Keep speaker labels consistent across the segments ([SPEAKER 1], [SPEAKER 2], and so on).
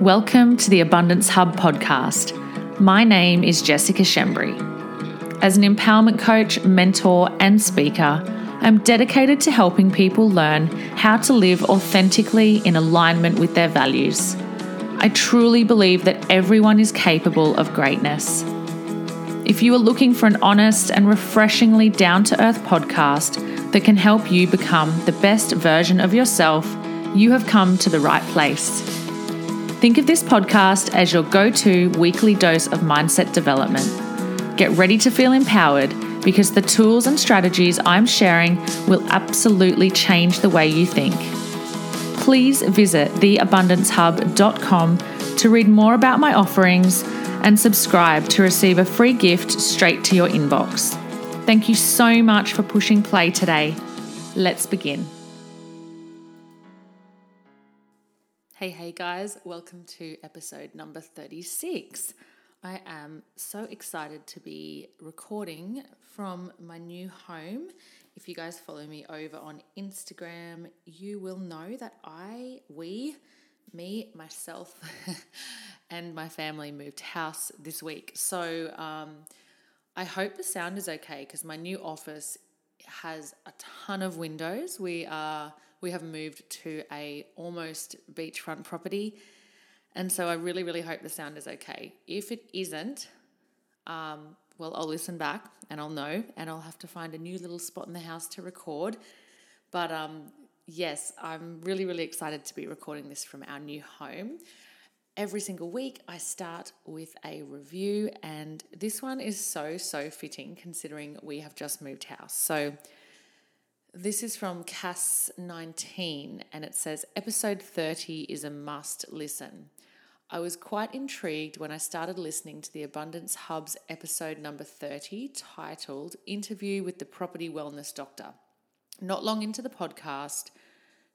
[SPEAKER 1] Welcome to the Abundance Hub podcast. My name is Jessica Shembry. As an empowerment coach, mentor, and speaker, I'm dedicated to helping people learn how to live authentically in alignment with their values. I truly believe that everyone is capable of greatness. If you are looking for an honest and refreshingly down to earth podcast that can help you become the best version of yourself, you have come to the right place. Think of this podcast as your go to weekly dose of mindset development. Get ready to feel empowered because the tools and strategies I'm sharing will absolutely change the way you think. Please visit theabundancehub.com to read more about my offerings and subscribe to receive a free gift straight to your inbox. Thank you so much for pushing play today. Let's begin. Hey, hey guys, welcome to episode number 36. I am so excited to be recording from my new home. If you guys follow me over on Instagram, you will know that I, we, me, myself, and my family moved house this week. So um, I hope the sound is okay because my new office has a ton of windows. We are we have moved to a almost beachfront property. And so I really, really hope the sound is okay. If it isn't, um, well, I'll listen back and I'll know, and I'll have to find a new little spot in the house to record. But um, yes, I'm really, really excited to be recording this from our new home. Every single week, I start with a review, and this one is so, so fitting considering we have just moved house. So, this is from Cass19 and it says episode 30 is a must listen. I was quite intrigued when I started listening to the Abundance Hub's episode number 30 titled Interview with the Property Wellness Doctor. Not long into the podcast,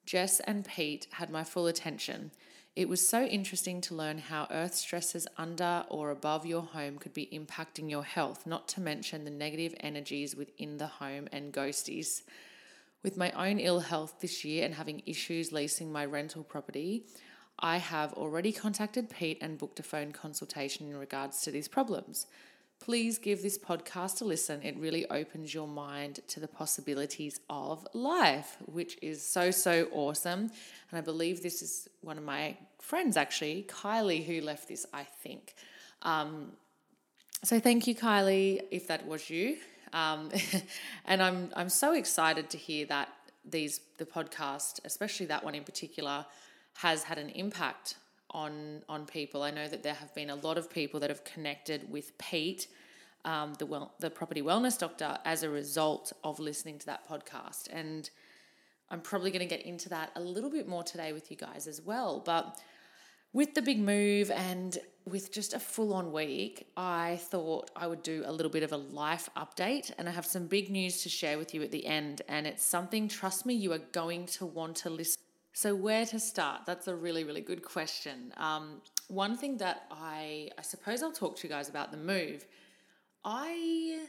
[SPEAKER 1] Jess and Pete had my full attention. It was so interesting to learn how earth stresses under or above your home could be impacting your health, not to mention the negative energies within the home and ghosties. With my own ill health this year and having issues leasing my rental property, I have already contacted Pete and booked a phone consultation in regards to these problems. Please give this podcast a listen. It really opens your mind to the possibilities of life, which is so, so awesome. And I believe this is one of my friends, actually, Kylie, who left this, I think. Um, so thank you, Kylie, if that was you. Um, and I'm I'm so excited to hear that these the podcast, especially that one in particular, has had an impact on on people. I know that there have been a lot of people that have connected with Pete, um, the well the property wellness doctor, as a result of listening to that podcast. And I'm probably going to get into that a little bit more today with you guys as well. But with the big move and with just a full on week, I thought I would do a little bit of a life update. And I have some big news to share with you at the end. And it's something, trust me, you are going to want to listen. So, where to start? That's a really, really good question. Um, one thing that I, I suppose I'll talk to you guys about the move. I,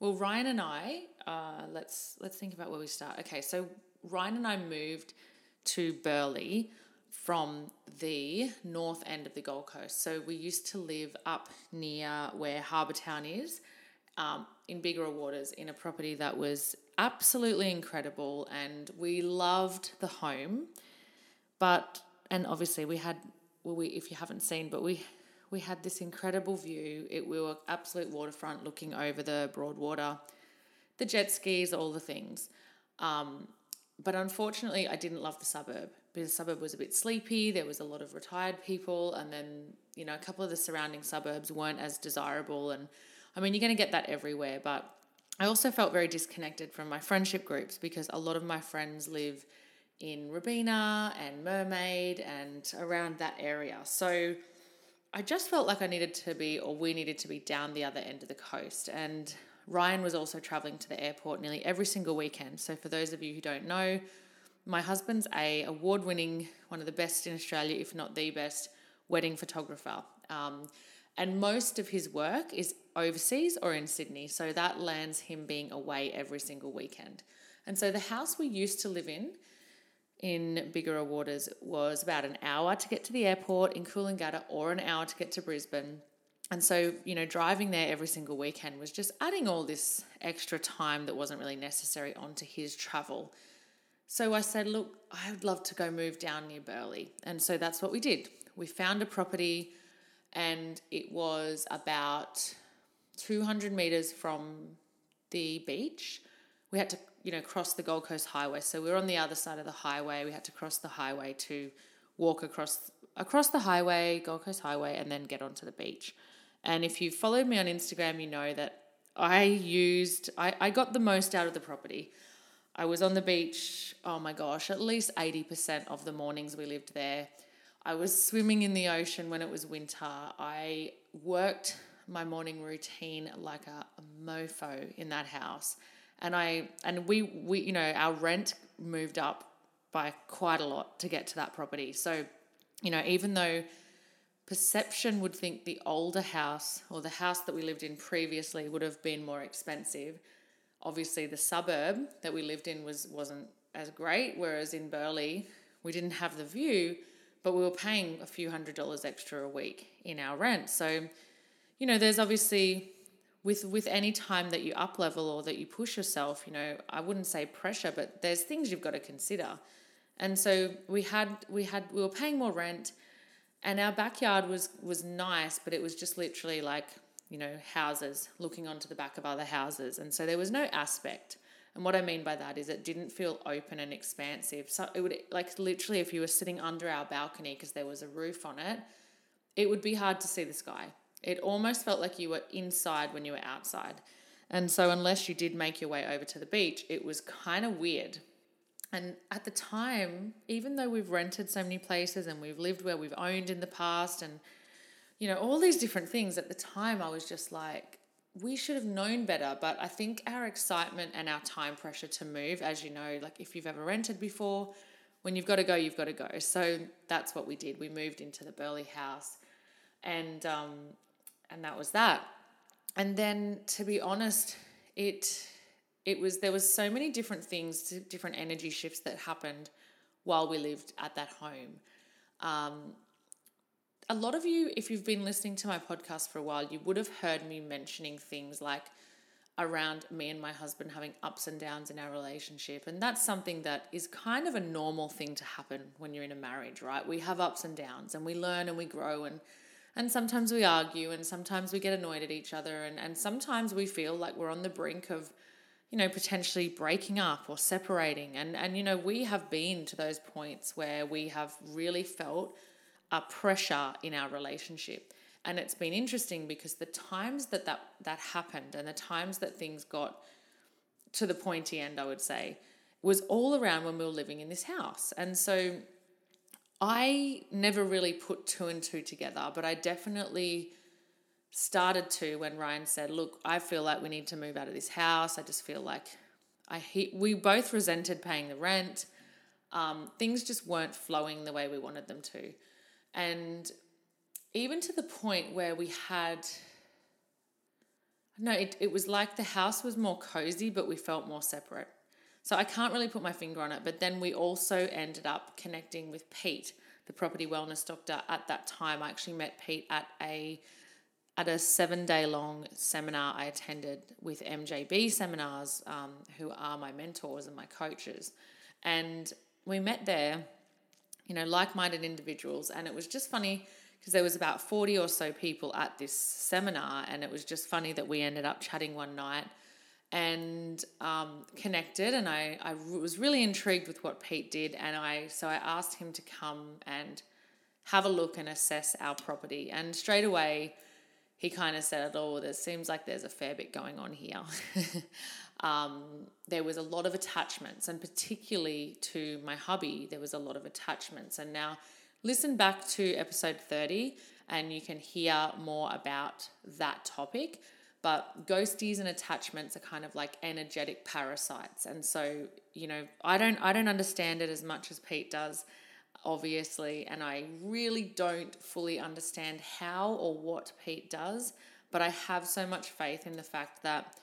[SPEAKER 1] well, Ryan and I, uh, let's let's think about where we start. Okay, so Ryan and I moved to Burleigh from the north end of the Gold Coast. So we used to live up near where Harbour Town is, um, in Biggera Waters, in a property that was absolutely incredible, and we loved the home. But and obviously we had well, we if you haven't seen, but we we had this incredible view. It we were absolute waterfront, looking over the Broadwater, the jet skis, all the things. Um, but unfortunately, I didn't love the suburb the suburb was a bit sleepy. There was a lot of retired people, and then you know a couple of the surrounding suburbs weren't as desirable. And I mean, you're going to get that everywhere, but I also felt very disconnected from my friendship groups because a lot of my friends live in Robina and Mermaid and around that area. So I just felt like I needed to be, or we needed to be, down the other end of the coast. And Ryan was also traveling to the airport nearly every single weekend. So for those of you who don't know, my husband's a award-winning, one of the best in Australia, if not the best, wedding photographer. Um, and most of his work is overseas or in Sydney. So that lands him being away every single weekend. And so the house we used to live in, in Biggera Waters was about an hour to get to the airport in Coolangatta or an hour to get to Brisbane. And so, you know, driving there every single weekend was just adding all this extra time that wasn't really necessary onto his travel. So I said, look, I would love to go move down near Burleigh. And so that's what we did. We found a property and it was about 200 meters from the beach. We had to, you know, cross the Gold Coast Highway. So we were on the other side of the highway. We had to cross the highway to walk across across the highway, Gold Coast Highway, and then get onto the beach. And if you followed me on Instagram, you know that I used I, I got the most out of the property. I was on the beach, oh my gosh, at least 80% of the mornings we lived there. I was swimming in the ocean when it was winter. I worked my morning routine like a, mofo in that house. And I and we we you know, our rent moved up by quite a lot to get to that property. So, you know, even though perception would think the older house or the house that we lived in previously would have been more expensive, obviously the suburb that we lived in was wasn't as great whereas in Burleigh we didn't have the view but we were paying a few hundred dollars extra a week in our rent. So you know there's obviously with with any time that you up level or that you push yourself you know I wouldn't say pressure but there's things you've got to consider. And so we had we had we were paying more rent and our backyard was was nice but it was just literally like you know, houses looking onto the back of other houses. And so there was no aspect. And what I mean by that is it didn't feel open and expansive. So it would, like, literally, if you were sitting under our balcony because there was a roof on it, it would be hard to see the sky. It almost felt like you were inside when you were outside. And so, unless you did make your way over to the beach, it was kind of weird. And at the time, even though we've rented so many places and we've lived where we've owned in the past and you know, all these different things. At the time, I was just like, we should have known better. But I think our excitement and our time pressure to move, as you know, like if you've ever rented before, when you've got to go, you've got to go. So that's what we did. We moved into the Burleigh house, and um, and that was that. And then, to be honest, it it was there was so many different things, different energy shifts that happened while we lived at that home. Um, a lot of you, if you've been listening to my podcast for a while, you would have heard me mentioning things like around me and my husband having ups and downs in our relationship. And that's something that is kind of a normal thing to happen when you're in a marriage, right? We have ups and downs and we learn and we grow and and sometimes we argue and sometimes we get annoyed at each other and, and sometimes we feel like we're on the brink of, you know, potentially breaking up or separating. And and you know, we have been to those points where we have really felt a pressure in our relationship. And it's been interesting because the times that that, that happened and the times that things got to the pointy end, I would say, was all around when we were living in this house. And so I never really put two and two together, but I definitely started to when Ryan said, Look, I feel like we need to move out of this house. I just feel like I he, we both resented paying the rent. Um, things just weren't flowing the way we wanted them to. And even to the point where we had no, it, it was like the house was more cozy, but we felt more separate. So I can't really put my finger on it. But then we also ended up connecting with Pete, the property wellness doctor. At that time, I actually met Pete at a at a seven day long seminar I attended with MJB seminars, um, who are my mentors and my coaches. And we met there you know, like minded individuals. And it was just funny because there was about 40 or so people at this seminar. And it was just funny that we ended up chatting one night and um, connected. And I, I was really intrigued with what Pete did. And I, so I asked him to come and have a look and assess our property. And straight away, he kind of said, Oh, there seems like there's a fair bit going on here. um, there was a lot of attachments, and particularly to my hubby, there was a lot of attachments. And now, listen back to episode 30, and you can hear more about that topic. But ghosties and attachments are kind of like energetic parasites, and so you know, I don't, I don't understand it as much as Pete does, obviously, and I really don't fully understand how or what Pete does. But I have so much faith in the fact that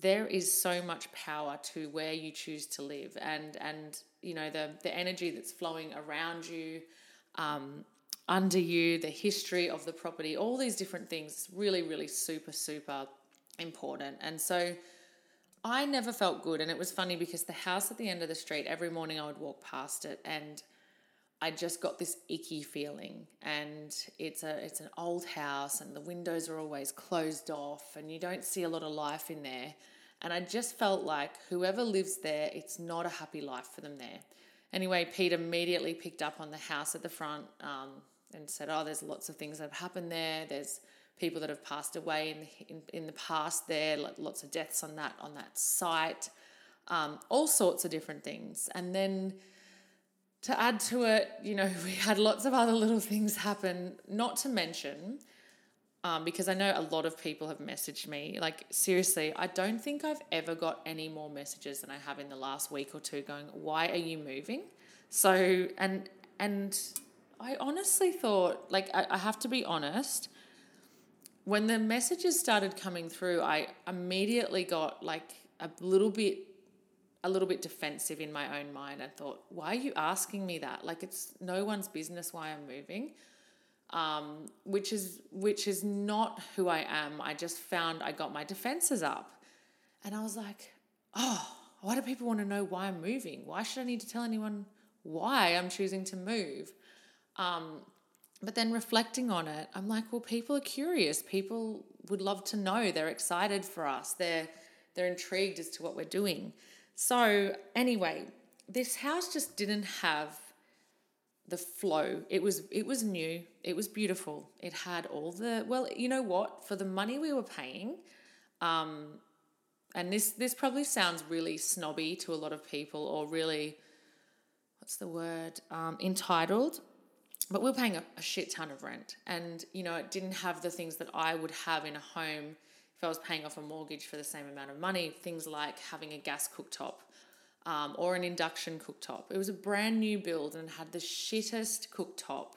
[SPEAKER 1] there is so much power to where you choose to live and and you know the the energy that's flowing around you um, under you the history of the property all these different things really really super super important. And so i never felt good. And it was funny because the house at the end of the street every morning i would walk past it and I just got this icky feeling and it's a it's an old house and the windows are always closed off and you don't see a lot of life in there and I just felt like whoever lives there it's not a happy life for them there. Anyway, Pete immediately picked up on the house at the front um, and said, "Oh, there's lots of things that have happened there. There's people that have passed away in the, in, in the past there, lots of deaths on that on that site, um, all sorts of different things." And then to add to it, you know, we had lots of other little things happen, not to mention, um, because I know a lot of people have messaged me. Like, seriously, I don't think I've ever got any more messages than I have in the last week or two going, why are you moving? So, and, and I honestly thought, like, I, I have to be honest, when the messages started coming through, I immediately got like a little bit a little bit defensive in my own mind and thought, why are you asking me that? Like it's no one's business why I'm moving. Um, which is which is not who I am. I just found I got my defenses up. And I was like, oh, why do people want to know why I'm moving? Why should I need to tell anyone why I'm choosing to move? Um, but then reflecting on it, I'm like, well, people are curious. People would love to know. They're excited for us. They're they're intrigued as to what we're doing. So, anyway, this house just didn't have the flow. It was it was new. It was beautiful. It had all the well, you know what? For the money we were paying, um, and this this probably sounds really snobby to a lot of people, or really, what's the word? Um, entitled. But we're paying a, a shit ton of rent, and you know it didn't have the things that I would have in a home if I was paying off a mortgage for the same amount of money, things like having a gas cooktop um, or an induction cooktop. It was a brand new build and had the shittest cooktop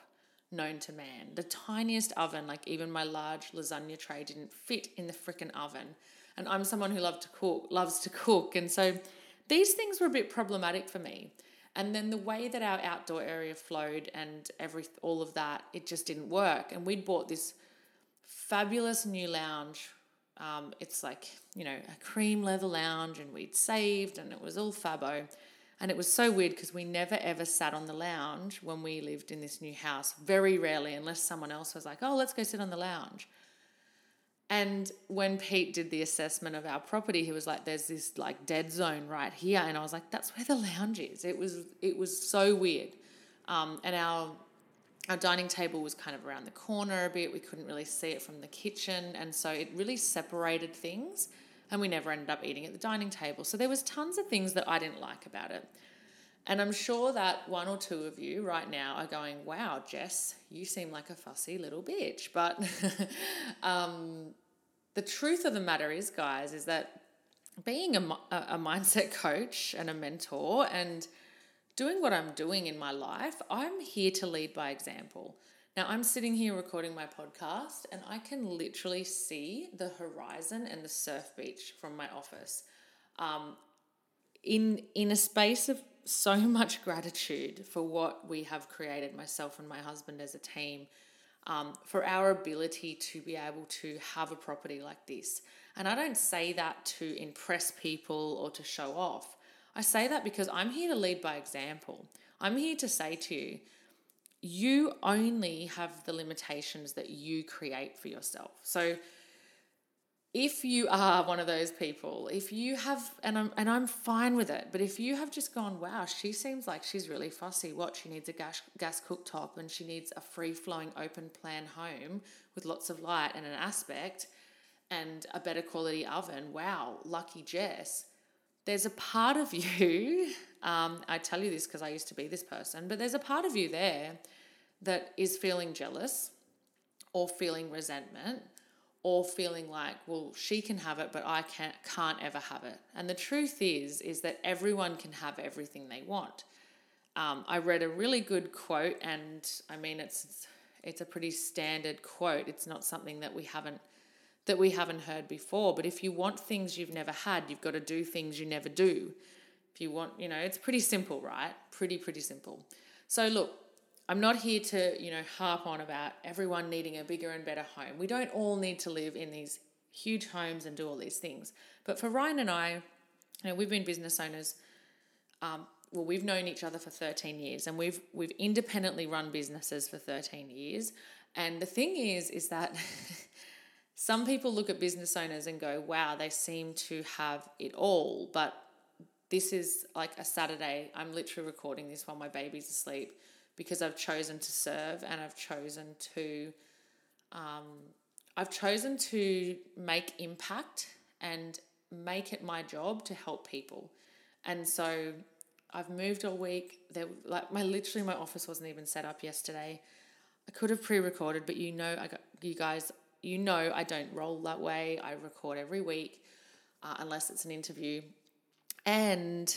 [SPEAKER 1] known to man. The tiniest oven, like even my large lasagna tray, didn't fit in the freaking oven. And I'm someone who loves to cook, loves to cook, and so these things were a bit problematic for me. And then the way that our outdoor area flowed and every all of that, it just didn't work. And we'd bought this fabulous new lounge um, it's like, you know, a cream leather lounge and we'd saved and it was all fabo. And it was so weird because we never ever sat on the lounge when we lived in this new house. Very rarely, unless someone else was like, oh, let's go sit on the lounge. And when Pete did the assessment of our property, he was like, "There's this like dead zone right here," and I was like, "That's where the lounge is." It was it was so weird, um, and our our dining table was kind of around the corner a bit. We couldn't really see it from the kitchen, and so it really separated things. And we never ended up eating at the dining table. So there was tons of things that I didn't like about it. And I'm sure that one or two of you right now are going, "Wow, Jess, you seem like a fussy little bitch." But um, the truth of the matter is, guys, is that being a, a mindset coach and a mentor and doing what I'm doing in my life, I'm here to lead by example. Now, I'm sitting here recording my podcast and I can literally see the horizon and the surf beach from my office. Um, in, in a space of so much gratitude for what we have created, myself and my husband as a team, um, for our ability to be able to have a property like this. And I don't say that to impress people or to show off. I say that because I'm here to lead by example. I'm here to say to you, you only have the limitations that you create for yourself. So if you are one of those people, if you have, and I'm and I'm fine with it, but if you have just gone, wow, she seems like she's really fussy. What she needs a gas gas cooktop and she needs a free flowing open plan home with lots of light and an aspect, and a better quality oven. Wow, lucky Jess there's a part of you, um, I tell you this because I used to be this person, but there's a part of you there that is feeling jealous or feeling resentment or feeling like, well, she can have it, but I can't, can't ever have it. And the truth is, is that everyone can have everything they want. Um, I read a really good quote, and I mean, it's it's a pretty standard quote. It's not something that we haven't that we haven't heard before. But if you want things you've never had, you've got to do things you never do. If you want, you know, it's pretty simple, right? Pretty, pretty simple. So, look, I'm not here to, you know, harp on about everyone needing a bigger and better home. We don't all need to live in these huge homes and do all these things. But for Ryan and I, you know, we've been business owners. Um, well, we've known each other for 13 years and we've we've independently run businesses for 13 years. And the thing is, is that some people look at business owners and go, wow, they seem to have it all. But this is like a Saturday. I'm literally recording this while my baby's asleep because I've chosen to serve and I've chosen to um, I've chosen to make impact and make it my job to help people. And so I've moved all week. There like my literally my office wasn't even set up yesterday. I could have pre-recorded, but you know I got you guys you know I don't roll that way. I record every week uh, unless it's an interview. And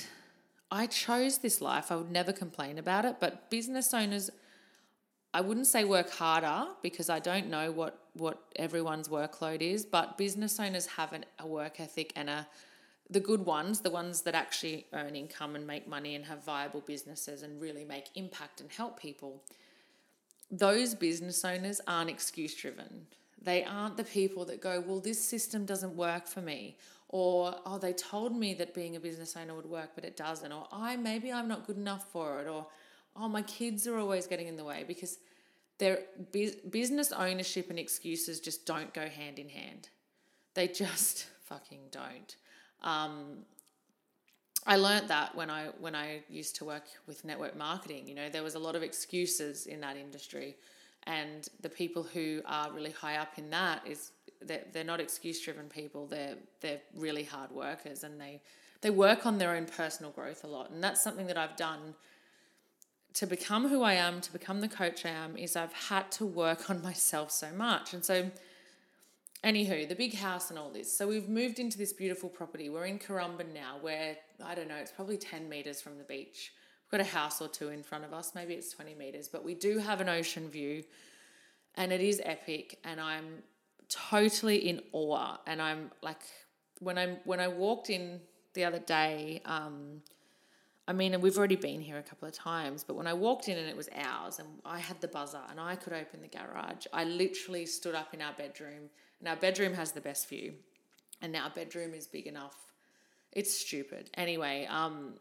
[SPEAKER 1] I chose this life. I would never complain about it, but business owners I wouldn't say work harder because I don't know what what everyone's workload is, but business owners have an, a work ethic and a the good ones, the ones that actually earn income and make money and have viable businesses and really make impact and help people. Those business owners aren't excuse driven. They aren't the people that go, well, this system doesn't work for me. Or, oh, they told me that being a business owner would work, but it doesn't. Or, I maybe I'm not good enough for it. Or, oh, my kids are always getting in the way because their business ownership and excuses just don't go hand in hand. They just fucking don't. Um, I learned that when I when I used to work with network marketing. You know, there was a lot of excuses in that industry, and the people who are really high up in that is they're, they're not excuse driven people. They're they're really hard workers, and they they work on their own personal growth a lot, and that's something that I've done to become who I am, to become the coach I am, is I've had to work on myself so much. And so, anywho, the big house and all this. So, we've moved into this beautiful property. We're in Currumbin now, where I don't know, it's probably 10 meters from the beach. We've got a house or two in front of us, maybe it's 20 meters, but we do have an ocean view and it is epic. And I'm totally in awe. And I'm like, when I when I walked in the other day, um, I mean, we've already been here a couple of times, but when I walked in and it was ours and I had the buzzer and I could open the garage, I literally stood up in our bedroom and our bedroom has the best view and our bedroom is big enough. It's stupid. Anyway, um,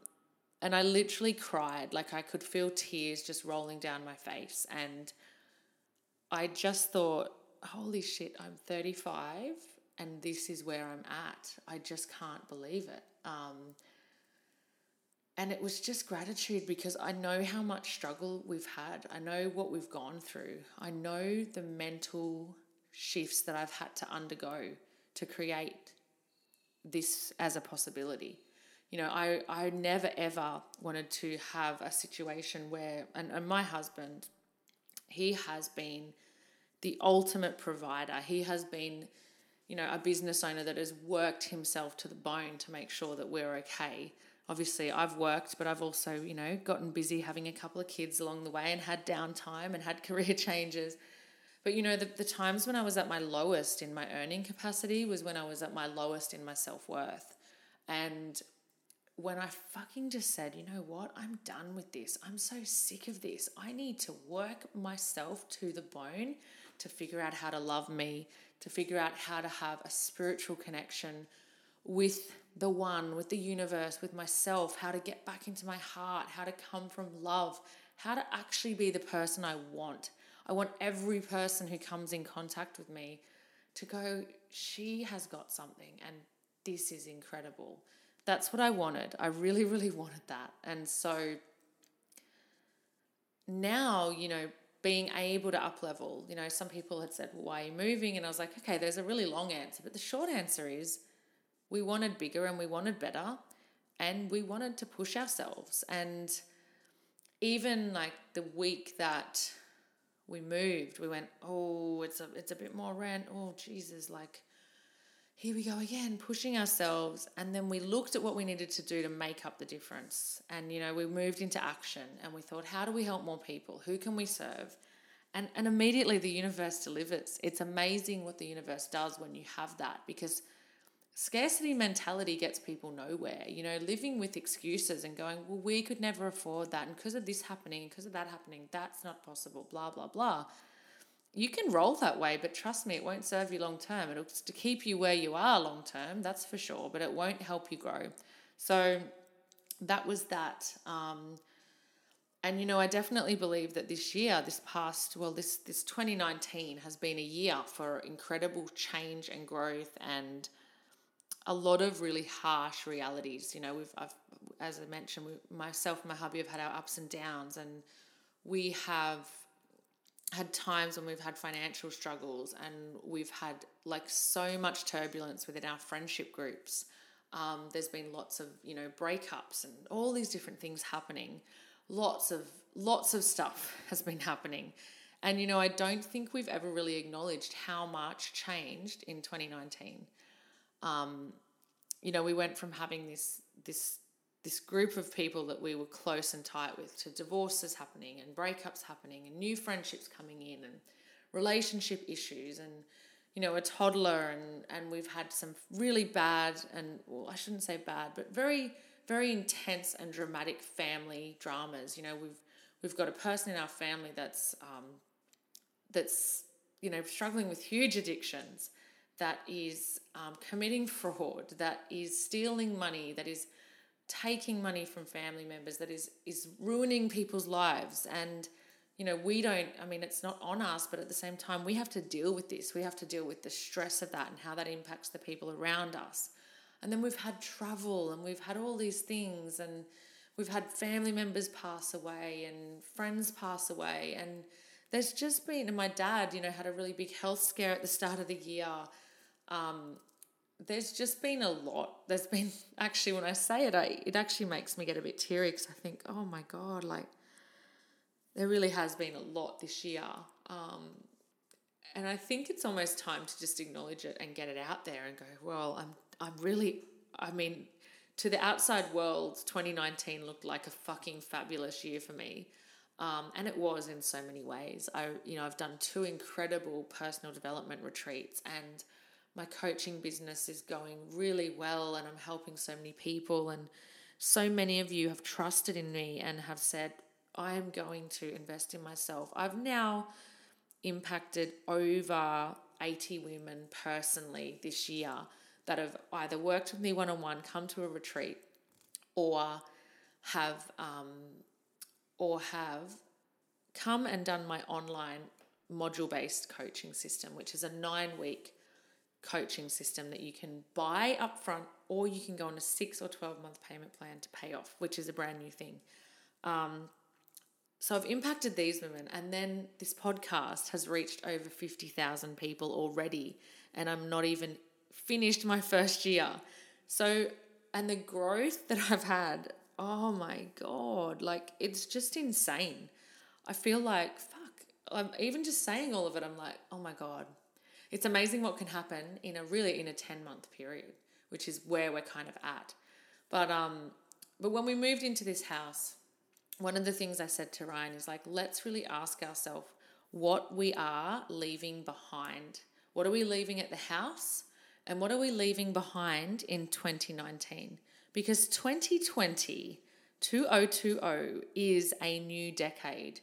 [SPEAKER 1] and I literally cried. Like I could feel tears just rolling down my face. And I just thought, holy shit, I'm 35 and this is where I'm at. I just can't believe it. Um, and it was just gratitude because I know how much struggle we've had. I know what we've gone through. I know the mental shifts that I've had to undergo to create this as a possibility. You know, I, I never ever wanted to have a situation where, and, and my husband, he has been the ultimate provider. He has been, you know, a business owner that has worked himself to the bone to make sure that we're okay obviously I've worked, but I've also, you know, gotten busy having a couple of kids along the way and had downtime and had career changes. But you know, the, the times when I was at my lowest in my earning capacity was when I was at my lowest in my self worth. And when I fucking just said, you know what, I'm done with this. I'm so sick of this. I need to work myself to the bone to figure out how to love me, to figure out how to have a spiritual connection with the one, with the universe, with myself, how to get back into my heart, how to come from love, how to actually be the person I want. I want every person who comes in contact with me to go, she has got something and this is incredible. That's what I wanted. I really, really wanted that. And so now, you know, being able to up level, you know, some people had said, well, why are you moving? And I was like, okay, there's a really long answer. But the short answer is we wanted bigger and we wanted better and we wanted to push ourselves. And even like the week that we moved, we went, oh, it's a it's a bit more rent. Oh, Jesus, like here we go again, pushing ourselves. And then we looked at what we needed to do to make up the difference. And, you know, we moved into action and we thought, how do we help more people? Who can we serve? And, and immediately the universe delivers. It's amazing what the universe does when you have that because scarcity mentality gets people nowhere. You know, living with excuses and going, well, we could never afford that. And because of this happening, because of that happening, that's not possible, blah, blah, blah. You can roll that way, but trust me, it won't serve you long term. It'll to keep you where you are long term, that's for sure, but it won't help you grow. So that was that. Um, and you know, I definitely believe that this year, this past, well, this this 2019 has been a year for incredible change and growth and a lot of really harsh realities. You know, we've, I've, as I mentioned, we, myself and my hubby have had our ups and downs, and we have had times when we've had financial struggles and we've had like so much turbulence within our friendship groups. Um, there's been lots of you know breakups and all these different things happening. Lots of lots of stuff has been happening. And you know, I don't think we've ever really acknowledged how much changed in 2019 um, you know, we went from having this this this group of people that we were close and tight with to divorces happening and breakups happening and new friendships coming in and relationship issues and you know a toddler and and we've had some really bad and well I shouldn't say bad but very very intense and dramatic family dramas. You know we've we've got a person in our family that's um, that's you know struggling with huge addictions that is um, committing fraud, that is stealing money, that is taking money from family members, that is is ruining people's lives. And you know, we don't. I mean, it's not on us, but at the same time, we have to deal with this. We have to deal with the stress of that and how that impacts the people around us. And then we've had travel, and we've had all these things, and we've had family members pass away, and friends pass away, and there's just been. And my dad, you know, had a really big health scare at the start of the year um, there's just been a lot. There's been actually, when I say it, I, it actually makes me get a bit teary because I think, oh my God, like there really has been a lot this year. Um, and I think it's almost time to just acknowledge it and get it out there and go, well, I'm, I'm really, I mean, to the outside world, 2019 looked like a fucking fabulous year for me. Um, and it was in so many ways. I, you know, I've done two incredible personal development retreats and my coaching business is going really well and I'm helping so many people. And so many of you have trusted in me and have said, I am going to invest in myself. I've now impacted over 80 women personally this year that have either worked with me one on one, come to a retreat, or have um, or have come and done my online module based coaching system, which is a nine week coaching system that you can buy upfront or you can go on a six or 12 month payment plan to pay off, which is a brand new thing. Um, so I've impacted these women, and then this podcast has reached over 50,000 people already, and I'm not even finished my first year. So, and the growth that I've had, oh my God, like it's just insane. I feel like, fuck, I'm even just saying all of it, I'm like, oh my God, it's amazing what can happen in a really in a 10 month period, which is where we're kind of at. But um but when we moved into this house, one of the things I said to Ryan is like let's really ask ourselves what we are leaving behind. What are we leaving at the house? And what are we leaving behind in 2019? Because 2020, 2020 is a new decade.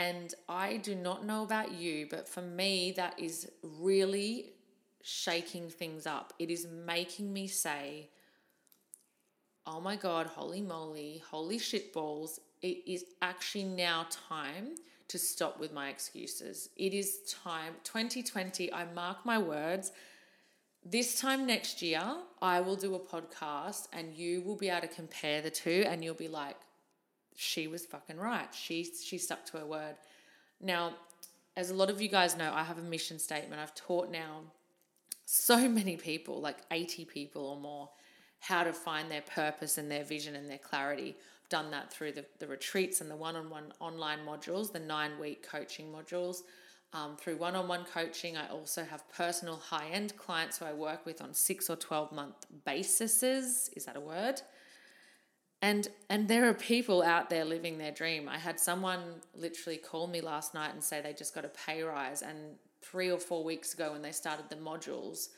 [SPEAKER 1] And I do not know about you, but for me, that is really shaking things up. It is making me say, oh my God, holy moly, holy shit balls. It is actually now time to stop with my excuses. It is time, 2020, I mark my words. This time next year, I will do a podcast and you will be able to compare the two and you'll be like, she was fucking right. She she stuck to her word. Now, as a lot of you guys know, I have a mission statement. I've taught now so many people, like 80 people or more, how to find their purpose and their vision and their clarity. I've done that through the, the retreats and the one on one online modules, the nine week coaching modules. Um, through one on one coaching, I also have personal high end clients who I work with on six or 12 month bases. Is that a word? And and there are people out there living their dream. I had someone literally call me last night and say they just got a pay rise and three or four weeks ago when they started the modules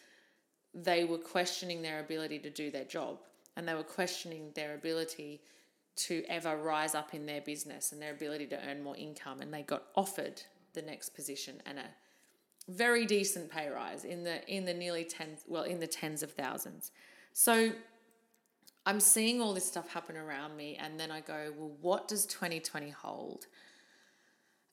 [SPEAKER 1] they were questioning their ability to do their job and they were questioning their ability to ever rise up in their business and their ability to earn more income and they got offered the next position and a very decent pay rise in the in the nearly tens well in the tens of thousands. So i'm seeing all this stuff happen around me and then i go well what does 2020 hold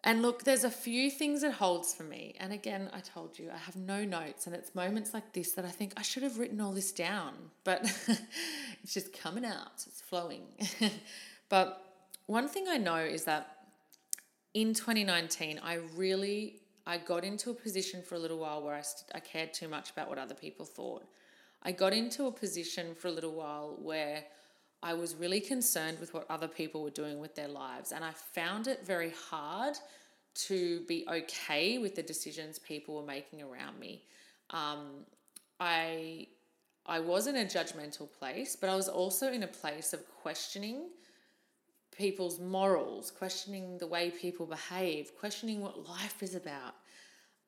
[SPEAKER 1] and look, there's a few things it holds for me. And again, I told you, I have no notes. And it's moments like this that I think I should have written all this down, but it's just coming out, it's flowing. but one thing I know is that in 2019, I really I got into a position for a little while where I, st- I cared too much about what other people thought. I got into a position for a little while where I was really concerned with what other people were doing with their lives. And I found it very hard to be okay with the decisions people were making around me. Um, I, I was in a judgmental place, but I was also in a place of questioning people's morals, questioning the way people behave, questioning what life is about.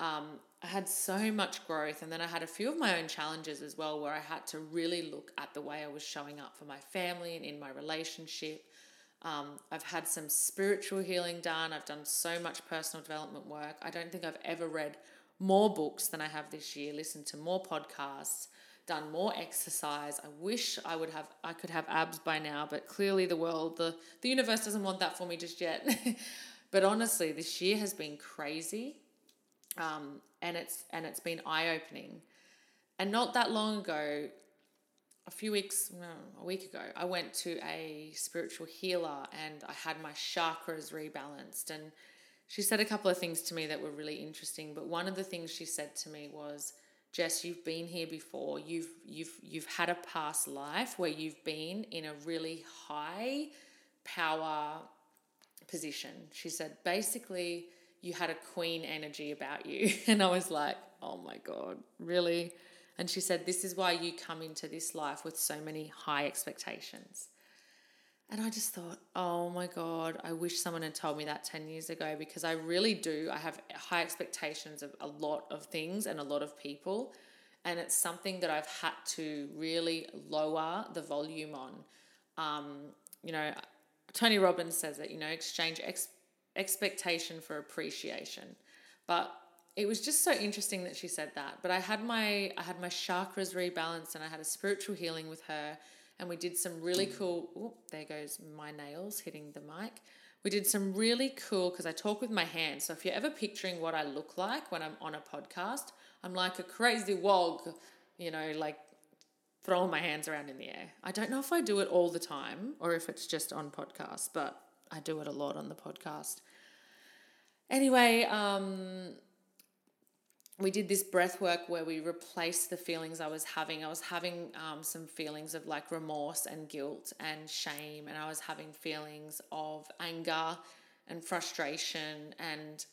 [SPEAKER 1] Um, I had so much growth, and then I had a few of my own challenges as well, where I had to really look at the way I was showing up for my family and in my relationship. Um, I've had some spiritual healing done. I've done so much personal development work. I don't think I've ever read more books than I have this year, listened to more podcasts, done more exercise. I wish I would have I could have abs by now, but clearly the world, the the universe doesn't want that for me just yet. but honestly, this year has been crazy. Um, and it's and it's been eye opening. And not that long ago, a few weeks, a week ago, I went to a spiritual healer and I had my chakras rebalanced. And she said a couple of things to me that were really interesting. But one of the things she said to me was, Jess, you've been here before. You've you've you've had a past life where you've been in a really high power position. She said basically you had a queen energy about you. And I was like, oh my God, really? And she said, this is why you come into this life with so many high expectations. And I just thought, oh my God, I wish someone had told me that 10 years ago because I really do. I have high expectations of a lot of things and a lot of people. And it's something that I've had to really lower the volume on. Um, you know, Tony Robbins says that, you know, exchange ex- expectation for appreciation. But it was just so interesting that she said that. But I had my I had my chakras rebalanced and I had a spiritual healing with her and we did some really mm. cool oh, there goes my nails hitting the mic. We did some really cool because I talk with my hands. So if you're ever picturing what I look like when I'm on a podcast, I'm like a crazy wog, you know, like throwing my hands around in the air. I don't know if I do it all the time or if it's just on podcasts, but I do it a lot on the podcast. Anyway, um, we did this breath work where we replaced the feelings I was having. I was having um, some feelings of like remorse and guilt and shame, and I was having feelings of anger and frustration and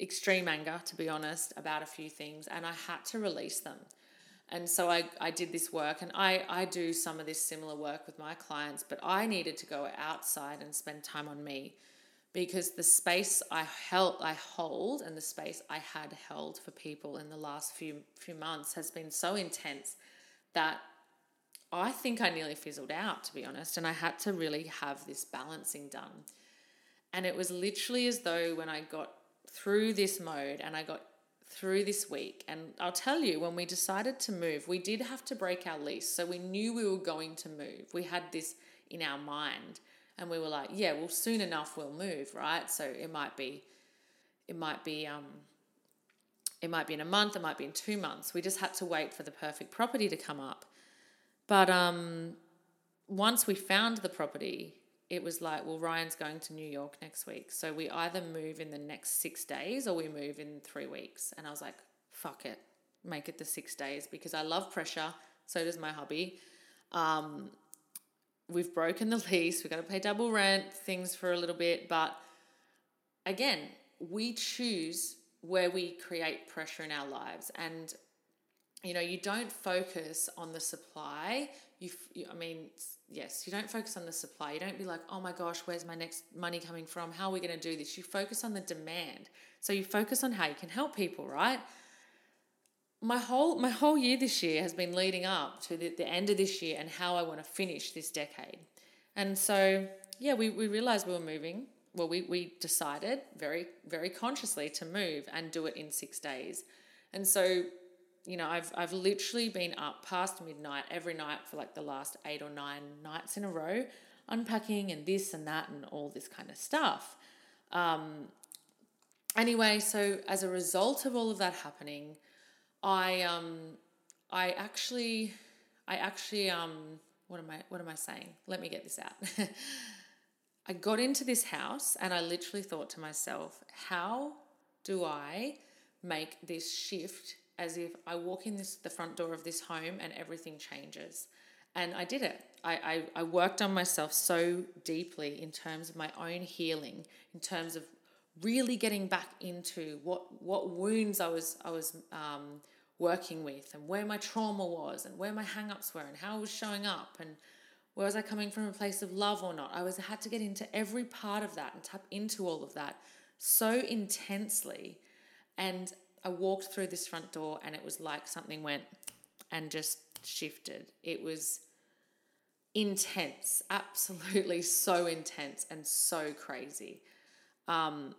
[SPEAKER 1] extreme anger, to be honest, about a few things, and I had to release them. And so I, I did this work, and I, I do some of this similar work with my clients, but I needed to go outside and spend time on me because the space I held I hold and the space I had held for people in the last few few months has been so intense that I think I nearly fizzled out to be honest and I had to really have this balancing done. And it was literally as though when I got through this mode and I got through this week. And I'll tell you, when we decided to move, we did have to break our lease. So we knew we were going to move. We had this in our mind. And we were like, yeah, well, soon enough we'll move, right? So it might be, it might be, um, it might be in a month, it might be in two months. We just had to wait for the perfect property to come up. But um, once we found the property, it was like, well, Ryan's going to New York next week. So we either move in the next six days or we move in three weeks. And I was like, fuck it, make it the six days because I love pressure. So does my hubby. Um, we've broken the lease. We've got to pay double rent, things for a little bit. But again, we choose where we create pressure in our lives. And, you know, you don't focus on the supply. You, you I mean, yes, you don't focus on the supply. You don't be like, oh my gosh, where's my next money coming from? How are we going to do this? You focus on the demand. So you focus on how you can help people, right? my whole my whole year this year has been leading up to the, the end of this year and how I want to finish this decade. And so yeah, we, we realized we were moving. Well, we, we decided very, very consciously to move and do it in six days. And so, you know, I've I've literally been up past midnight every night for like the last eight or nine nights in a row, unpacking and this and that and all this kind of stuff. Um, anyway, so as a result of all of that happening, I um I actually I actually um what am I what am I saying? Let me get this out. I got into this house and I literally thought to myself, how do I make this shift as if I walk in this the front door of this home and everything changes? And I did it. I, I, I worked on myself so deeply in terms of my own healing, in terms of really getting back into what what wounds I was I was um, working with and where my trauma was and where my hangups were and how I was showing up and where was I coming from a place of love or not. I was I had to get into every part of that and tap into all of that so intensely and I walked through this front door and it was like something went and just shifted. It was intense, absolutely so intense and so crazy. Um,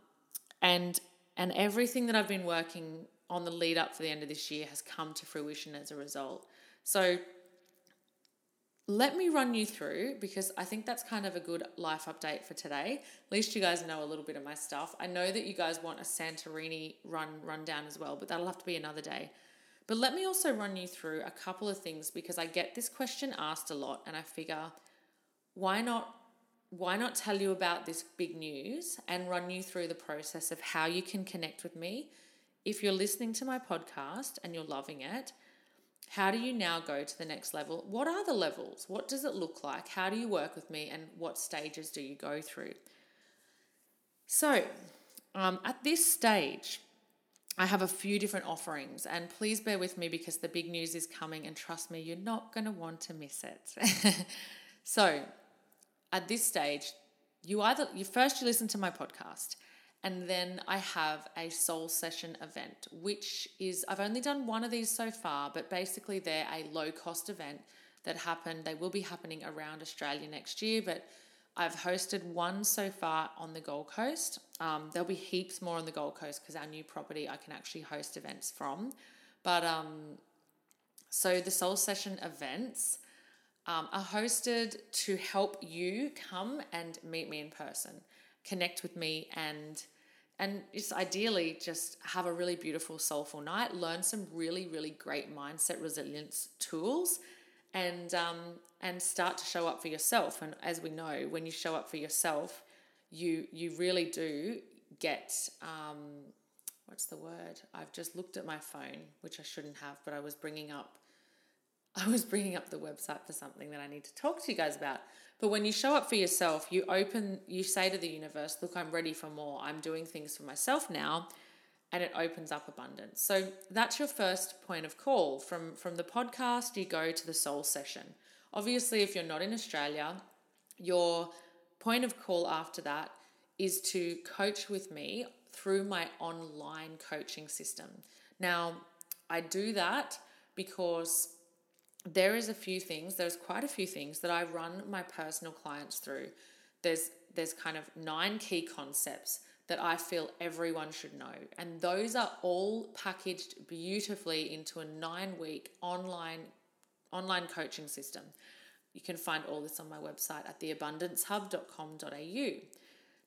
[SPEAKER 1] and and everything that I've been working on the lead up for the end of this year has come to fruition as a result. So let me run you through because I think that's kind of a good life update for today. At least you guys know a little bit of my stuff. I know that you guys want a Santorini run rundown as well, but that'll have to be another day. But let me also run you through a couple of things because I get this question asked a lot and I figure why not why not tell you about this big news and run you through the process of how you can connect with me? If you're listening to my podcast and you're loving it, how do you now go to the next level? What are the levels? What does it look like? How do you work with me and what stages do you go through? So, um, at this stage, I have a few different offerings, and please bear with me because the big news is coming, and trust me, you're not going to want to miss it. so, at this stage, you either you first you listen to my podcast, and then I have a soul session event, which is I've only done one of these so far, but basically they're a low cost event that happen. They will be happening around Australia next year, but I've hosted one so far on the Gold Coast. Um, there'll be heaps more on the Gold Coast because our new property I can actually host events from. But um, so the Soul Session events um, are hosted to help you come and meet me in person, connect with me, and and just ideally just have a really beautiful soulful night. Learn some really really great mindset resilience tools, and um, and start to show up for yourself. And as we know, when you show up for yourself, you you really do get um, what's the word? I've just looked at my phone, which I shouldn't have, but I was bringing up I was bringing up the website for something that I need to talk to you guys about. But when you show up for yourself, you open, you say to the universe, Look, I'm ready for more. I'm doing things for myself now. And it opens up abundance. So that's your first point of call. From, from the podcast, you go to the soul session. Obviously, if you're not in Australia, your point of call after that is to coach with me through my online coaching system. Now, I do that because there is a few things, there's quite a few things that I run my personal clients through. There's there's kind of nine key concepts that I feel everyone should know. And those are all packaged beautifully into a 9-week online online coaching system. You can find all this on my website at theabundancehub.com.au.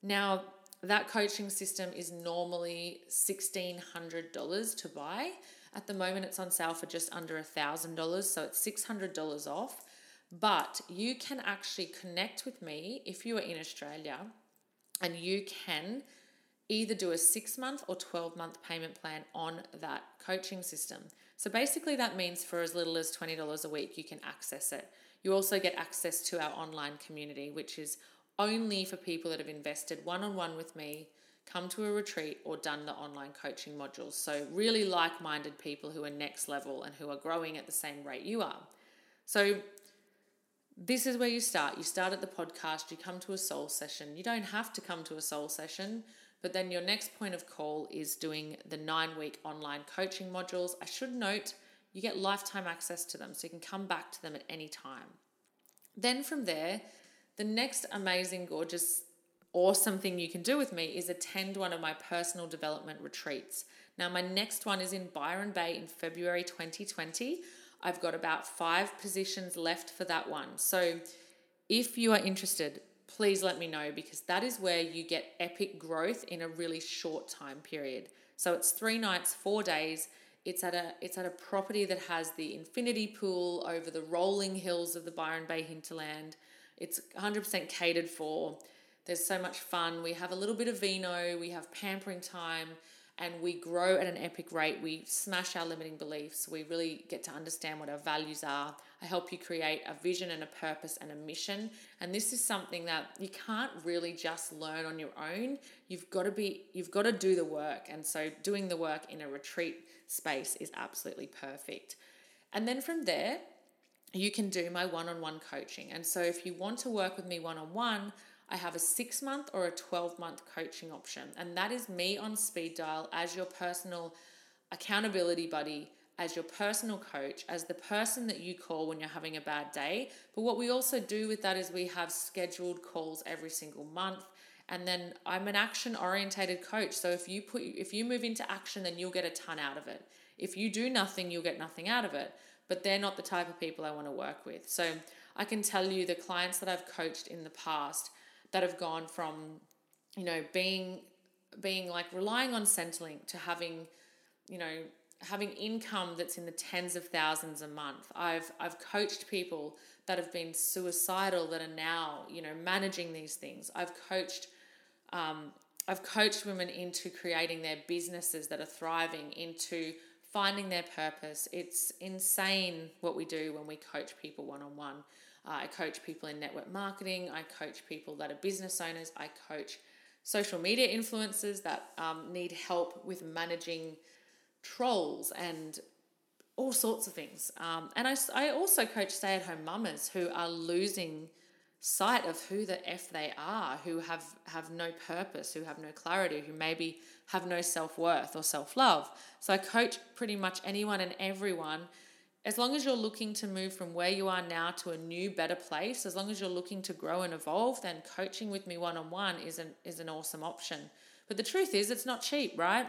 [SPEAKER 1] Now, that coaching system is normally $1,600 to buy. At the moment, it's on sale for just under $1,000, so it's $600 off. But you can actually connect with me if you are in Australia and you can either do a six month or 12 month payment plan on that coaching system. So basically, that means for as little as $20 a week, you can access it. You also get access to our online community, which is only for people that have invested one on one with me come to a retreat, or done the online coaching modules. So, really like minded people who are next level and who are growing at the same rate you are. So, this is where you start. You start at the podcast, you come to a soul session. You don't have to come to a soul session, But then your next point of call is doing the nine week online coaching modules. I should note you get lifetime access to them, so you can come back to them at any time. Then from there, the next amazing, gorgeous, awesome thing you can do with me is attend one of my personal development retreats. Now, my next one is in Byron Bay in February 2020. I've got about five positions left for that one. So, if you are interested, please let me know because that is where you get epic growth in a really short time period. So, it's three nights, four days. It's at a it's at a property that has the infinity pool over the rolling hills of the Byron Bay hinterland. It's 100% catered for. There's so much fun. We have a little bit of vino, we have pampering time and we grow at an epic rate. We smash our limiting beliefs. We really get to understand what our values are. I help you create a vision and a purpose and a mission. And this is something that you can't really just learn on your own. You've got to be you've got to do the work. And so doing the work in a retreat space is absolutely perfect. And then from there, you can do my one-on-one coaching. And so if you want to work with me one-on-one, I have a six month or a 12 month coaching option. And that is me on speed dial as your personal accountability buddy, as your personal coach, as the person that you call when you're having a bad day. But what we also do with that is we have scheduled calls every single month. And then I'm an action orientated coach. So if you put if you move into action, then you'll get a ton out of it. If you do nothing, you'll get nothing out of it. But they're not the type of people I want to work with. So I can tell you the clients that I've coached in the past that have gone from, you know, being being like relying on Centrelink to having, you know, having income that's in the tens of thousands a month. I've I've coached people that have been suicidal that are now, you know, managing these things. I've coached um, I've coached women into creating their businesses that are thriving, into finding their purpose. It's insane what we do when we coach people one on one. Uh, I coach people in network marketing. I coach people that are business owners. I coach social media influencers that um, need help with managing trolls and all sorts of things. Um, and I, I also coach stay at home mamas who are losing sight of who the F they are, who have, have no purpose, who have no clarity, who maybe have no self worth or self love. So I coach pretty much anyone and everyone as long as you're looking to move from where you are now to a new, better place, as long as you're looking to grow and evolve, then coaching with me one on one is an is an awesome option. But the truth is, it's not cheap, right?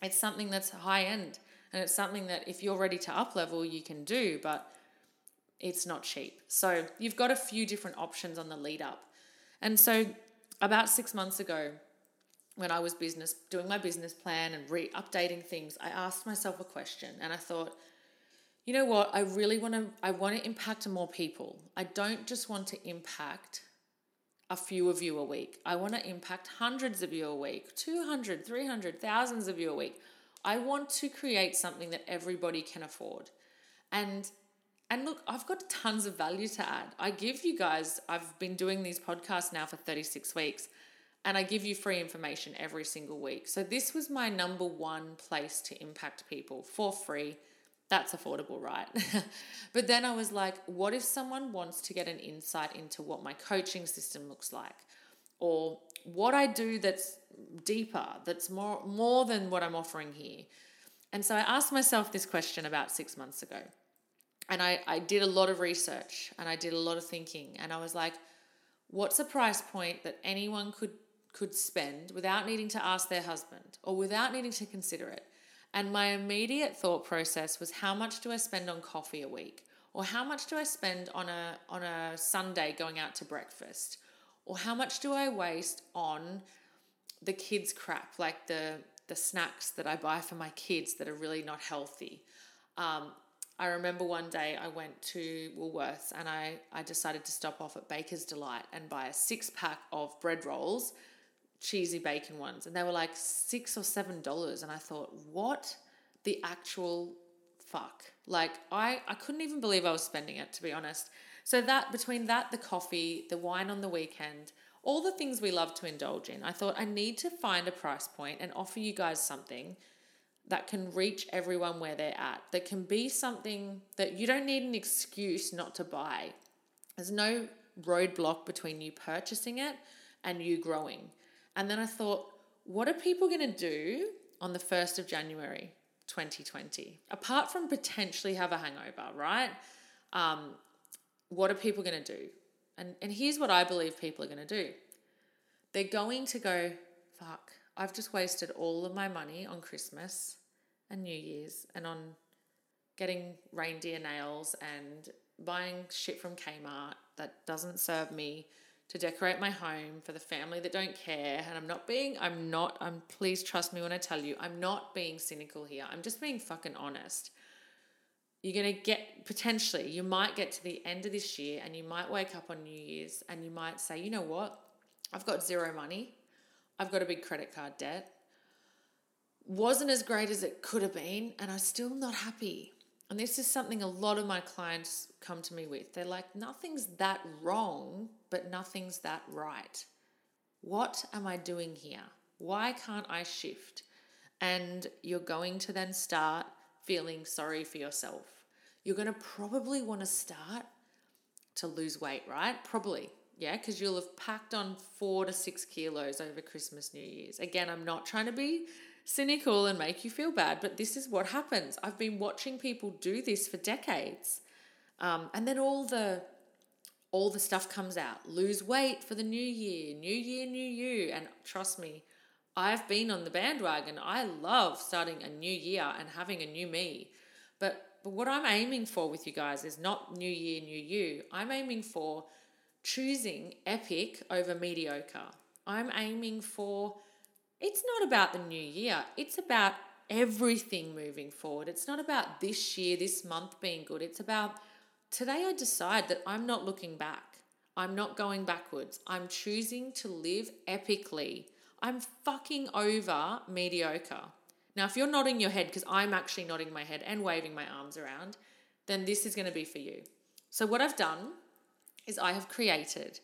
[SPEAKER 1] It's something that's high end, and it's something that if you're ready to up level, you can do, but it's not cheap. So you've got a few different options on the lead up. And so about six months ago, when I was business doing my business plan and re updating things, I asked myself a question, and I thought you know what? I really want to I want to impact more people. I don't just want to impact a few of you a week. I want to impact hundreds of you a week, 200, 300, thousands of you a week. I want to create something that everybody can afford. And and look, I've got tons of value to add. I give you guys, I've been doing these podcasts now for 36 weeks, and I give you free information every single week. So this was my number one place to impact people for free that's affordable, right? but then I was like, what if someone wants to get an insight into what my coaching system looks like? Or what I do that's deeper, that's more more than what I'm offering here. And so I asked myself this question about six months ago. And I, I did a lot of research and I did a lot of thinking. And I was like, what's a price point that anyone could could spend without needing to ask their husband or without needing to consider it? And my immediate thought process was how much do I spend on coffee a week? Or how much do I spend on a on a Sunday going out to breakfast? Or how much do I waste on the kids crap, like the the snacks that I buy for my kids that are really not healthy? Um, I remember one day I went to Woolworths and I, I decided to stop off at Baker's Delight and buy a six pack of bread rolls cheesy bacon ones, and they were like six or seven dollars. And I thought, what the actual fuck? Like I, I couldn't even believe I was spending it, to be honest. So that between that, the coffee, the wine on the weekend, all the things we love to indulge in, I thought I need to find a price point and offer you guys something that can reach everyone where they're at. That can be something that you don't need an excuse not to buy. There's no roadblock between you purchasing it and you growing. And then I thought, what are people going to do on the 1st of January 2020? Apart from potentially have a hangover, right? Um, what are people going to do? And, and here's what I believe people are going to do they're going to go, fuck, I've just wasted all of my money on Christmas and New Year's and on getting reindeer nails and buying shit from Kmart that doesn't serve me to decorate my home for the family that don't care and I'm not being I'm not I'm please trust me when I tell you I'm not being cynical here. I'm just being fucking honest. You're going to get potentially you might get to the end of this year and you might wake up on New Year's and you might say, "You know what? I've got zero money. I've got a big credit card debt. Wasn't as great as it could have been and I'm still not happy." And this is something a lot of my clients come to me with. They're like, nothing's that wrong, but nothing's that right. What am I doing here? Why can't I shift? And you're going to then start feeling sorry for yourself. You're going to probably want to start to lose weight, right? Probably. Yeah, because you'll have packed on four to six kilos over Christmas, New Year's. Again, I'm not trying to be cynical and make you feel bad, but this is what happens. I've been watching people do this for decades. Um, and then all the all the stuff comes out. Lose weight for the new year, new year, new you. And trust me, I've been on the bandwagon. I love starting a new year and having a new me. But but what I'm aiming for with you guys is not new year, new you. I'm aiming for choosing epic over mediocre. I'm aiming for it's not about the new year, it's about everything moving forward. It's not about this year, this month being good. It's about today I decide that I'm not looking back. I'm not going backwards. I'm choosing to live epically. I'm fucking over mediocre. Now, if you're nodding your head, because I'm actually nodding my head and waving my arms around, then this is going to be for you. So, what I've done is I have created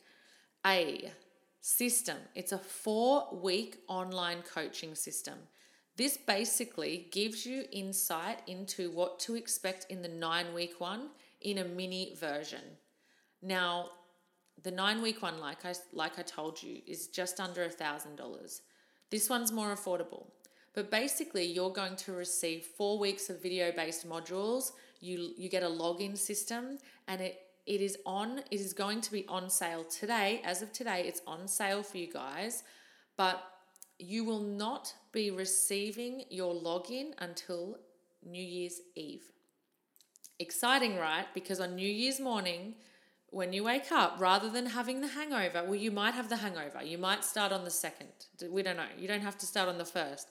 [SPEAKER 1] a system. It's a four week online coaching system. This basically gives you insight into what to expect in the nine week one in a mini version. Now, the nine week one, like I like I told you, is just under a thousand dollars. This one's more affordable. But basically, you're going to receive four weeks of video based modules. You you get a login system, and it it is on, it is going to be on sale today. As of today, it's on sale for you guys, but you will not be receiving your login until New Year's Eve. Exciting, right? Because on New Year's morning, when you wake up, rather than having the hangover, well, you might have the hangover. You might start on the second. We don't know. You don't have to start on the first.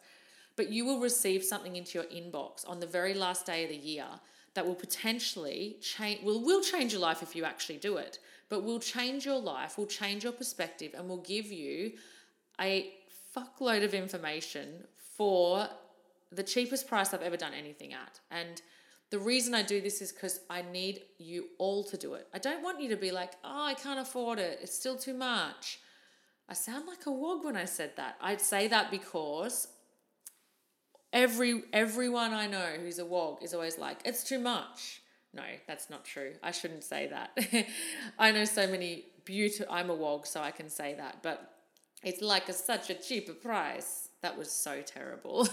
[SPEAKER 1] But you will receive something into your inbox on the very last day of the year that will potentially change will will change your life if you actually do it but will change your life will change your perspective and will give you a fuckload of information for the cheapest price I've ever done anything at and the reason I do this is because I need you all to do it. I don't want you to be like, oh, I can't afford it. It's still too much. I sound like a wog when I said that. I'd say that because every everyone I know who's a wog is always like, it's too much. No, that's not true. I shouldn't say that. I know so many beautiful. I'm a wog, so I can say that, but it's like a, such a cheaper price. That was so terrible.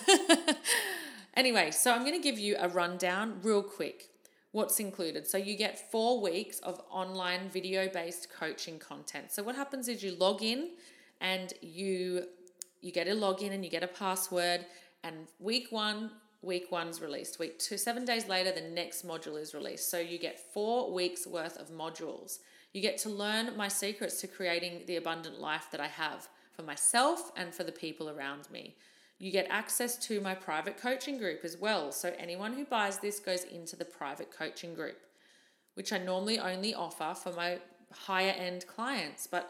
[SPEAKER 1] anyway, so I'm going to give you a rundown real quick. What's included? So you get four weeks of online video based coaching content. So what happens is you log in and you you get a login and you get a password and week one week one's released. Week two seven days later the next module is released. So you get four weeks worth of modules. You get to learn my secrets to creating the abundant life that i have for myself and for the people around me. You get access to my private coaching group as well. So anyone who buys this goes into the private coaching group which i normally only offer for my higher end clients. But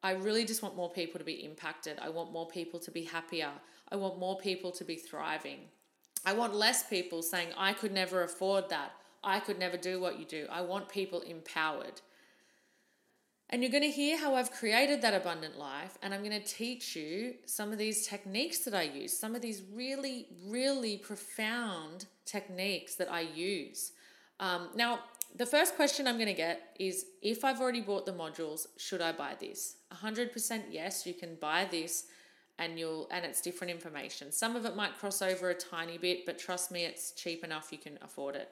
[SPEAKER 1] I really just want more people to be impacted. I want more people to be happier. I want more people to be thriving. I want less people saying, I could never afford that. I could never do what you do. I want people empowered. And you're going to hear how I've created that abundant life, and I'm going to teach you some of these techniques that I use, some of these really, really profound techniques that I use. Um, now, the first question I'm going to get is if I've already bought the modules, should I buy this? 100% yes, you can buy this and you'll and it's different information. Some of it might cross over a tiny bit, but trust me, it's cheap enough you can afford it.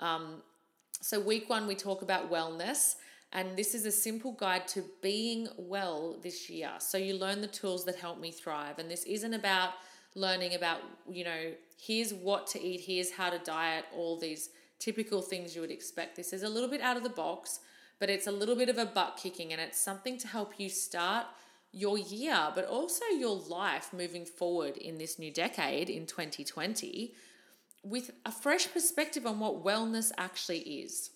[SPEAKER 1] Um, so week one we talk about wellness, and this is a simple guide to being well this year. So you learn the tools that help me thrive, and this isn't about learning about you know here's what to eat, here's how to diet, all these typical things you would expect. This is a little bit out of the box, but it's a little bit of a butt kicking, and it's something to help you start your year, but also your life moving forward in this new decade in 2020 with a fresh perspective on what wellness actually is.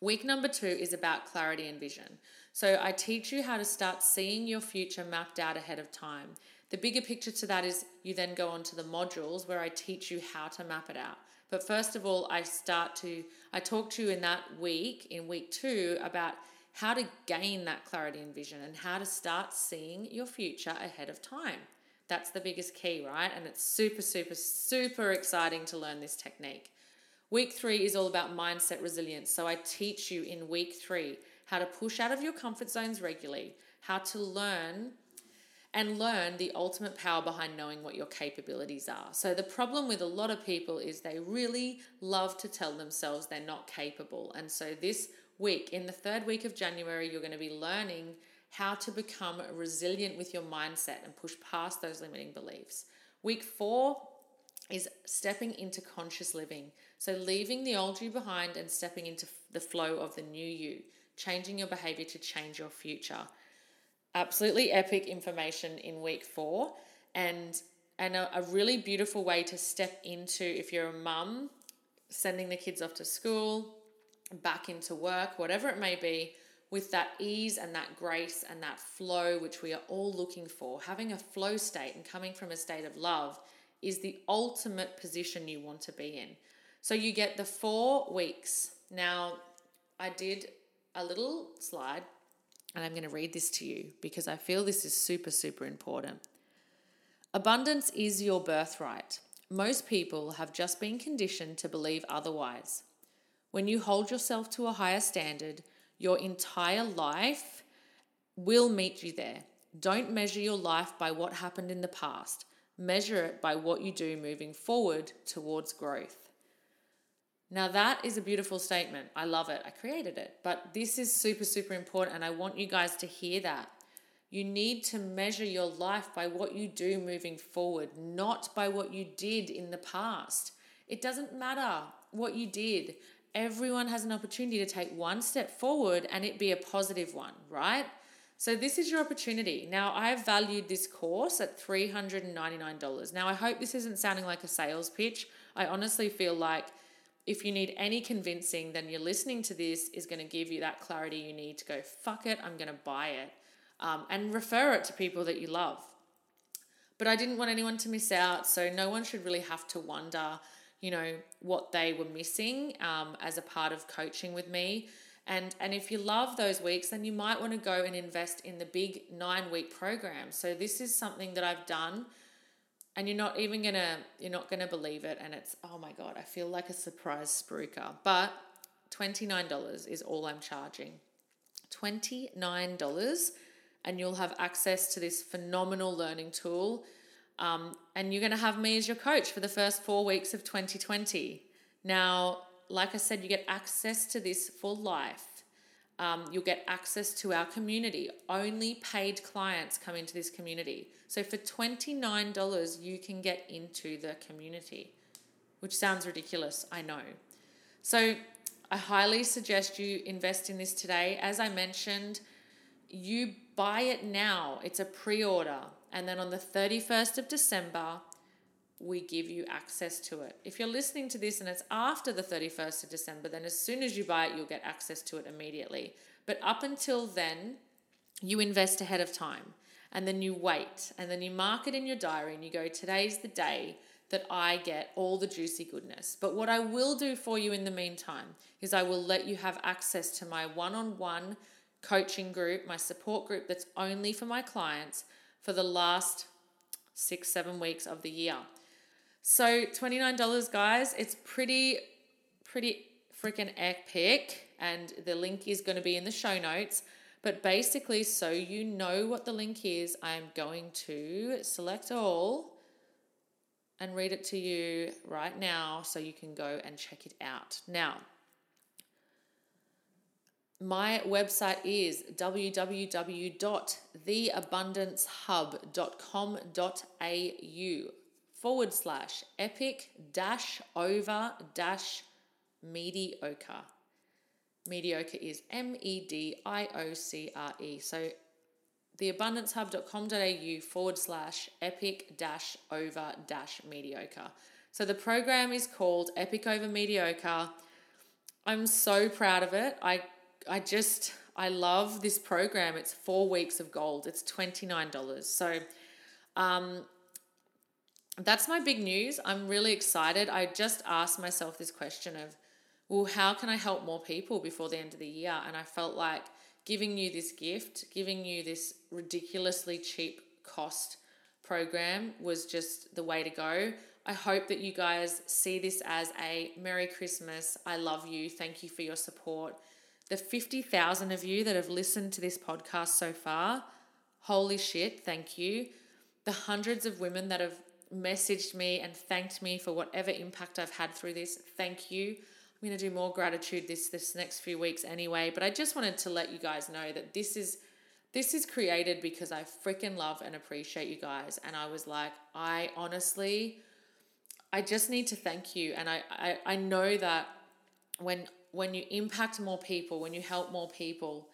[SPEAKER 1] Week number two is about clarity and vision. So, I teach you how to start seeing your future mapped out ahead of time. The bigger picture to that is you then go on to the modules where I teach you how to map it out. But first of all, I start to, I talk to you in that week, in week two, about how to gain that clarity and vision and how to start seeing your future ahead of time. That's the biggest key, right? And it's super, super, super exciting to learn this technique. Week three is all about mindset resilience. So I teach you in week three how to push out of your comfort zones regularly, how to learn and learn the ultimate power behind knowing what your capabilities are. So, the problem with a lot of people is they really love to tell themselves they're not capable. And so, this week. In the third week of January, you're going to be learning how to become resilient with your mindset and push past those limiting beliefs. Week four is stepping into conscious living. So, leaving the old you behind and stepping into the flow of the new you, changing your behavior to change your future. Absolutely epic information in week four, and and a, a really beautiful way to step into if you're a mum, sending the kids off to school, back into work, whatever it may be, with that ease and that grace and that flow, which we are all looking for. Having a flow state and coming from a state of love is the ultimate position you want to be in. So you get the four weeks. Now, I did a little slide and I'm going to read this to you because I feel this is super, super important. Abundance is your birthright. Most people have just been conditioned to believe otherwise. When you hold yourself to a higher standard, your entire life will meet you there. Don't measure your life by what happened in the past. Measure it by what you do moving forward towards growth. Now, that is a beautiful statement. I love it. I created it. But this is super, super important. And I want you guys to hear that. You need to measure your life by what you do moving forward, not by what you did in the past. It doesn't matter what you did everyone has an opportunity to take one step forward and it be a positive one, right? So this is your opportunity. Now I've valued this course at $399. Now I hope this isn't sounding like a sales pitch. I honestly feel like if you need any convincing, then you're listening to this is going to give you that clarity you need to go, fuck it, I'm going to buy it. Um, and refer it to people that you love. But I didn't want anyone to miss out, so no one should really have to wonder you know, what they were missing um, as a part of coaching with me. And, and if you love those weeks, then you might want to go and invest in the big nine week program. So this is something that I've done and you're not even gonna you're not gonna believe it and it's oh my god i feel like a surprise spruiker but $29 is all i'm charging $29 and you'll have access to this phenomenal learning tool um, and you're going to have me as your coach for the first four weeks of 2020. Now, like I said, you get access to this for life. Um, you'll get access to our community. Only paid clients come into this community. So for $29, you can get into the community, which sounds ridiculous, I know. So I highly suggest you invest in this today. As I mentioned, you buy it now, it's a pre order. And then on the 31st of December, we give you access to it. If you're listening to this and it's after the 31st of December, then as soon as you buy it, you'll get access to it immediately. But up until then, you invest ahead of time and then you wait and then you mark it in your diary and you go, today's the day that I get all the juicy goodness. But what I will do for you in the meantime is I will let you have access to my one on one coaching group, my support group that's only for my clients for the last six, seven weeks of the year. So $29, guys, it's pretty, pretty freaking epic. And the link is going to be in the show notes. But basically, so you know what the link is, I am going to select all and read it to you right now so you can go and check it out. Now, my website is www.theabundancehub.com.au forward slash epic dash over dash mediocre. Mediocre is M E D I O C R E. So theabundancehub.com.au forward slash epic dash over dash mediocre. So the program is called Epic Over Mediocre. I'm so proud of it. I I just I love this program. It's four weeks of gold. It's twenty nine dollars. So, um, that's my big news. I'm really excited. I just asked myself this question of, well, how can I help more people before the end of the year? And I felt like giving you this gift, giving you this ridiculously cheap cost program was just the way to go. I hope that you guys see this as a Merry Christmas. I love you. Thank you for your support the 50,000 of you that have listened to this podcast so far, holy shit, thank you. The hundreds of women that have messaged me and thanked me for whatever impact I've had through this, thank you. I'm going to do more gratitude this this next few weeks anyway, but I just wanted to let you guys know that this is this is created because I freaking love and appreciate you guys and I was like, I honestly I just need to thank you and I I, I know that when when you impact more people, when you help more people,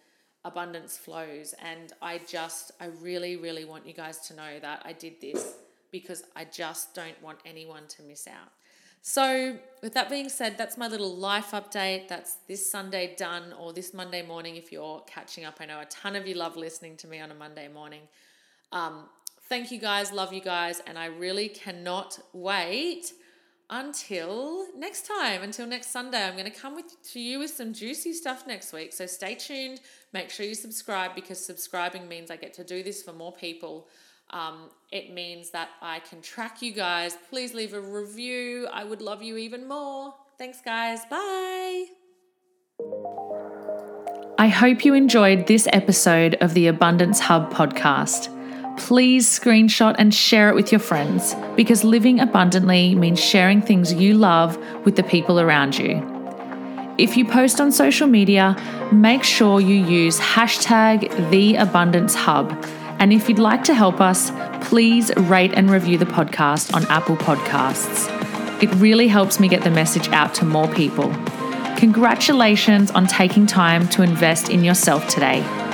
[SPEAKER 1] abundance flows. And I just, I really, really want you guys to know that I did this because I just don't want anyone to miss out. So, with that being said, that's my little life update. That's this Sunday done, or this Monday morning if you're catching up. I know a ton of you love listening to me on a Monday morning. Um, thank you guys, love you guys, and I really cannot wait until next time, until next Sunday, I'm going to come with to you with some juicy stuff next week. So stay tuned. Make sure you subscribe because subscribing means I get to do this for more people. Um, it means that I can track you guys. Please leave a review. I would love you even more. Thanks, guys. Bye. I hope you enjoyed this episode of the Abundance Hub podcast please screenshot and share it with your friends because living abundantly means sharing things you love with the people around you. If you post on social media, make sure you use hashtag TheAbundanceHub. And if you'd like to help us, please rate and review the podcast on Apple Podcasts. It really helps me get the message out to more people. Congratulations on taking time to invest in yourself today.